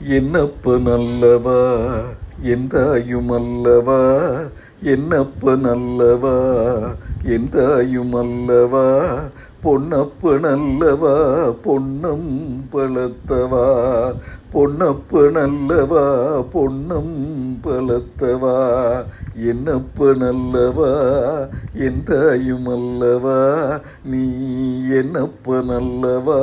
என்னப்ப நல்லவா? எந்தாயும் அல்லவா என்னப்ப நல்லவா? எந்தாயும் அல்லவா? பொன்னப்ப நல்லவா? பொன்னம் பழத்தவா பொன்னப்ப நல்லவா? பொன்னம் பழத்தவா என்னப்ப நல்லவா? எந்தாயும் அல்லவா? நீ என்னப்ப நல்லவா?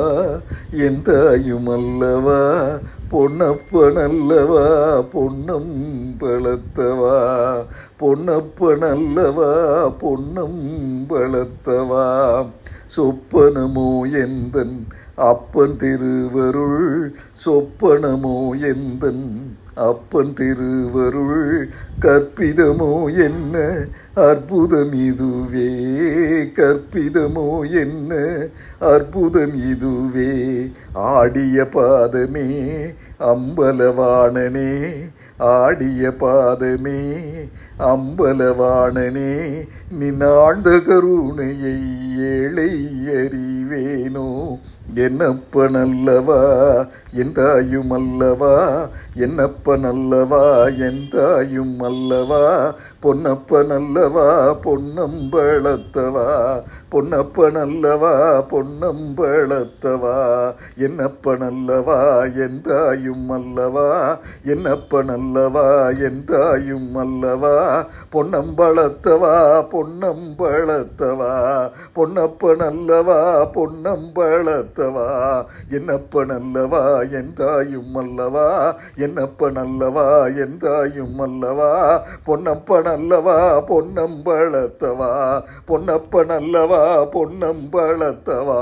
எந்தாயும் அல்லவா? பொன்னப்ப நல்லவா? பொன்னம் பழத்தவா பொன்ன பொன்னப்பனல்லவா பொன்னம் வளர்த்தவா. சொப்பனமோ எந்தன் அப்பன் திருவருள் சொப்பனமோ எந்தன் அப்பன் திருவருள் கற்பிதமோ என்ன? அற்புதம் இதுவே. கற்பிதமோ என்ன? அற்புதம் இதுவே. ஆடிய பாதமே அம்பலவாணனே. ஆடிய பாதமே அம்பலவாணனே. நின்னாழ்ந்த கருணையை ஏழை அறிவேனோ? என்னப்ப நல்லவா என் தாயுமல்லவா என்னப்ப என்னப்ப நல்லவா என் தாயும் அல்லவா? பொன்னப்ப நல்லவா பொன்னம்பளத்தவா பொன்னப்ப நல்லவா பொன்னம்பளத்தவா என்னப்ப நல்லவா என் தாயும் அல்லவா? என்னப்ப நல்லவா என் தாயும் அல்லவா? பொன்னம்பளத்தவா பொன்னம்பளத்தவா பொன்னப்ப நல்லவா பொன்னம்பளத்தவா என்னப்ப நல்லவா என் தாயும் அல்லவா? என்னப்ப நல்லவா என் தாயும் அல்லவா? பொன்னப்ப அல்லவா பொன்னம்பளத்தவா பொன்னப்பன் அல்லவா பொன்னம்பளத்தவா